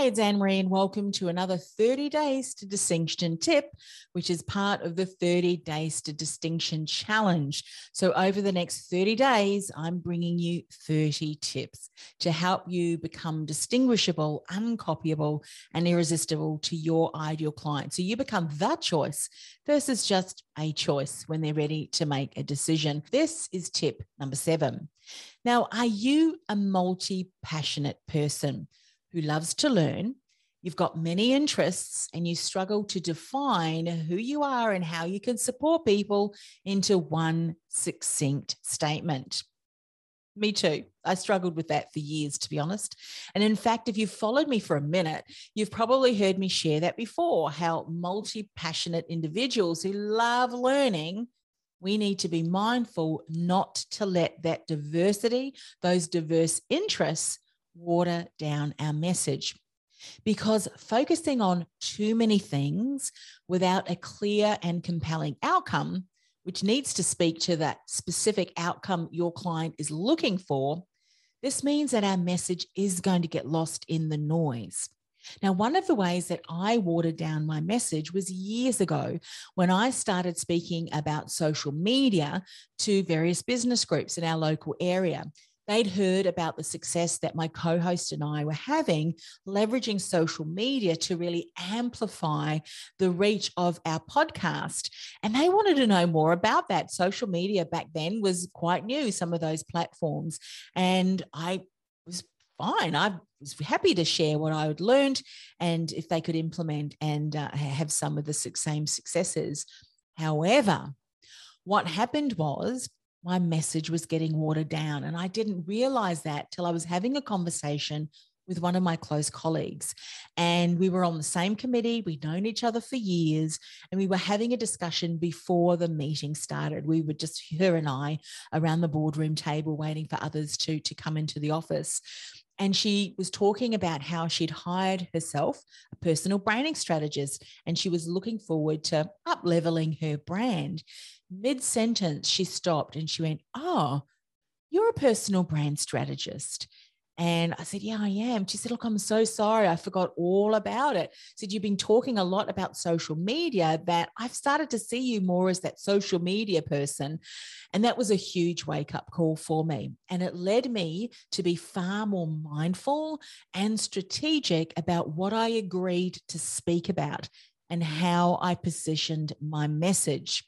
Hey, it's Anne Marie, and welcome to another 30 Days to Distinction tip, which is part of the 30 Days to Distinction challenge. So, over the next 30 days, I'm bringing you 30 tips to help you become distinguishable, uncopyable, and irresistible to your ideal client. So, you become the choice versus just a choice when they're ready to make a decision. This is tip number seven. Now, are you a multi passionate person? Who loves to learn, you've got many interests, and you struggle to define who you are and how you can support people into one succinct statement. Me too. I struggled with that for years, to be honest. And in fact, if you've followed me for a minute, you've probably heard me share that before how multi passionate individuals who love learning we need to be mindful not to let that diversity, those diverse interests, water down our message because focusing on too many things without a clear and compelling outcome, which needs to speak to that specific outcome your client is looking for, this means that our message is going to get lost in the noise. Now, one of the ways that I watered down my message was years ago when I started speaking about social media to various business groups in our local area they'd heard about the success that my co host and I were having, leveraging social media to really amplify the reach of our podcast. And they wanted to know more about that. Social media back then was quite new, some of those platforms. And I was fine. I was happy to share what I had learned and if they could implement and uh, have some of the same successes. However, what happened was my message was getting watered down. And I didn't realize that till I was having a conversation with one of my close colleagues. And we were on the same committee. We'd known each other for years. And we were having a discussion before the meeting started. We were just her and I around the boardroom table waiting for others to, to come into the office. And she was talking about how she'd hired herself a personal branding strategist and she was looking forward to up leveling her brand mid sentence, she stopped and she went, Oh, you're a personal brand strategist. And I said, Yeah, I am. She said, Look, I'm so sorry. I forgot all about it. said, You've been talking a lot about social media, that I've started to see you more as that social media person. And that was a huge wake up call for me. And it led me to be far more mindful and strategic about what I agreed to speak about and how I positioned my message.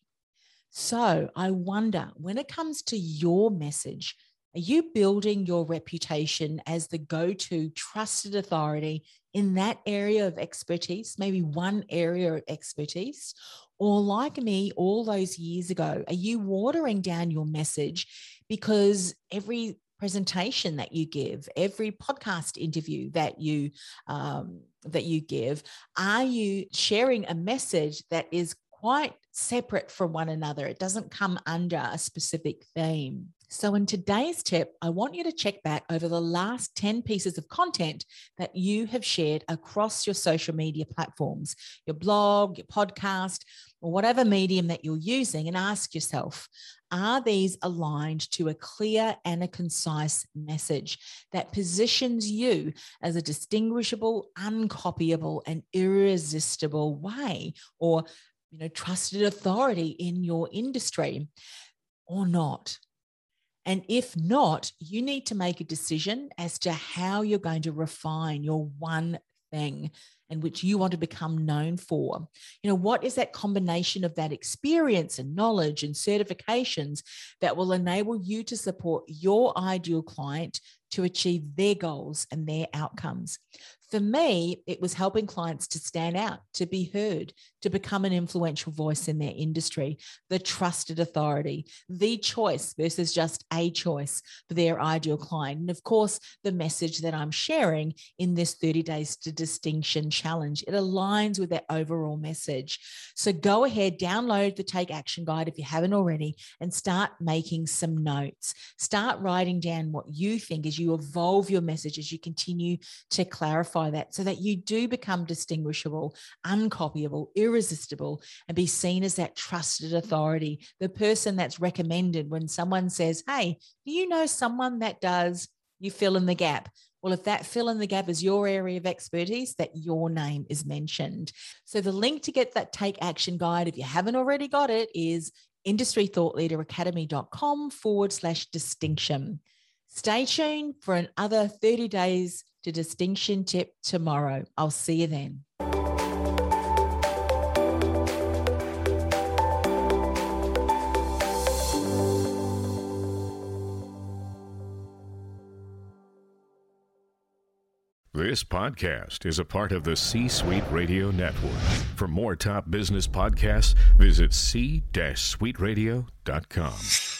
So I wonder when it comes to your message, are you building your reputation as the go to trusted authority in that area of expertise, maybe one area of expertise? Or, like me, all those years ago, are you watering down your message because every presentation that you give, every podcast interview that you um, that you give, are you sharing a message that is quite separate from one another. It doesn't come under a specific theme. So, in today's tip, I want you to check back over the last 10 pieces of content that you have shared across your social media platforms, your blog, your podcast, or whatever medium that you're using, and ask yourself are these aligned to a clear and a concise message that positions you as a distinguishable, uncopyable, and irresistible way or you know, trusted authority in your industry or not? And if not, you need to make a decision as to how you're going to refine your one thing and which you want to become known for. You know, what is that combination of that experience and knowledge and certifications that will enable you to support your ideal client to achieve their goals and their outcomes? For me, it was helping clients to stand out, to be heard, to become an influential voice in their industry, the trusted authority, the choice versus just a choice for their ideal client. And of course, the message that I'm sharing in this 30 Days to Distinction challenge, it aligns with that overall message. So go ahead, download the Take Action Guide if you haven't already, and start making some notes. Start writing down what you think as you evolve your message, as you continue to clarify that so that you do become distinguishable, uncopyable, irresistible, and be seen as that trusted authority, the person that's recommended when someone says, Hey, do you know someone that does? You fill in the gap. Well, if that fill in the gap is your area of expertise, that your name is mentioned. So the link to get that take action guide, if you haven't already got it, is industrythoughtleaderacademy.com forward slash distinction. Stay tuned for another 30 days to distinction tip tomorrow. I'll see you then. This podcast is a part of the C Suite Radio Network. For more top business podcasts, visit c-suiteradio.com.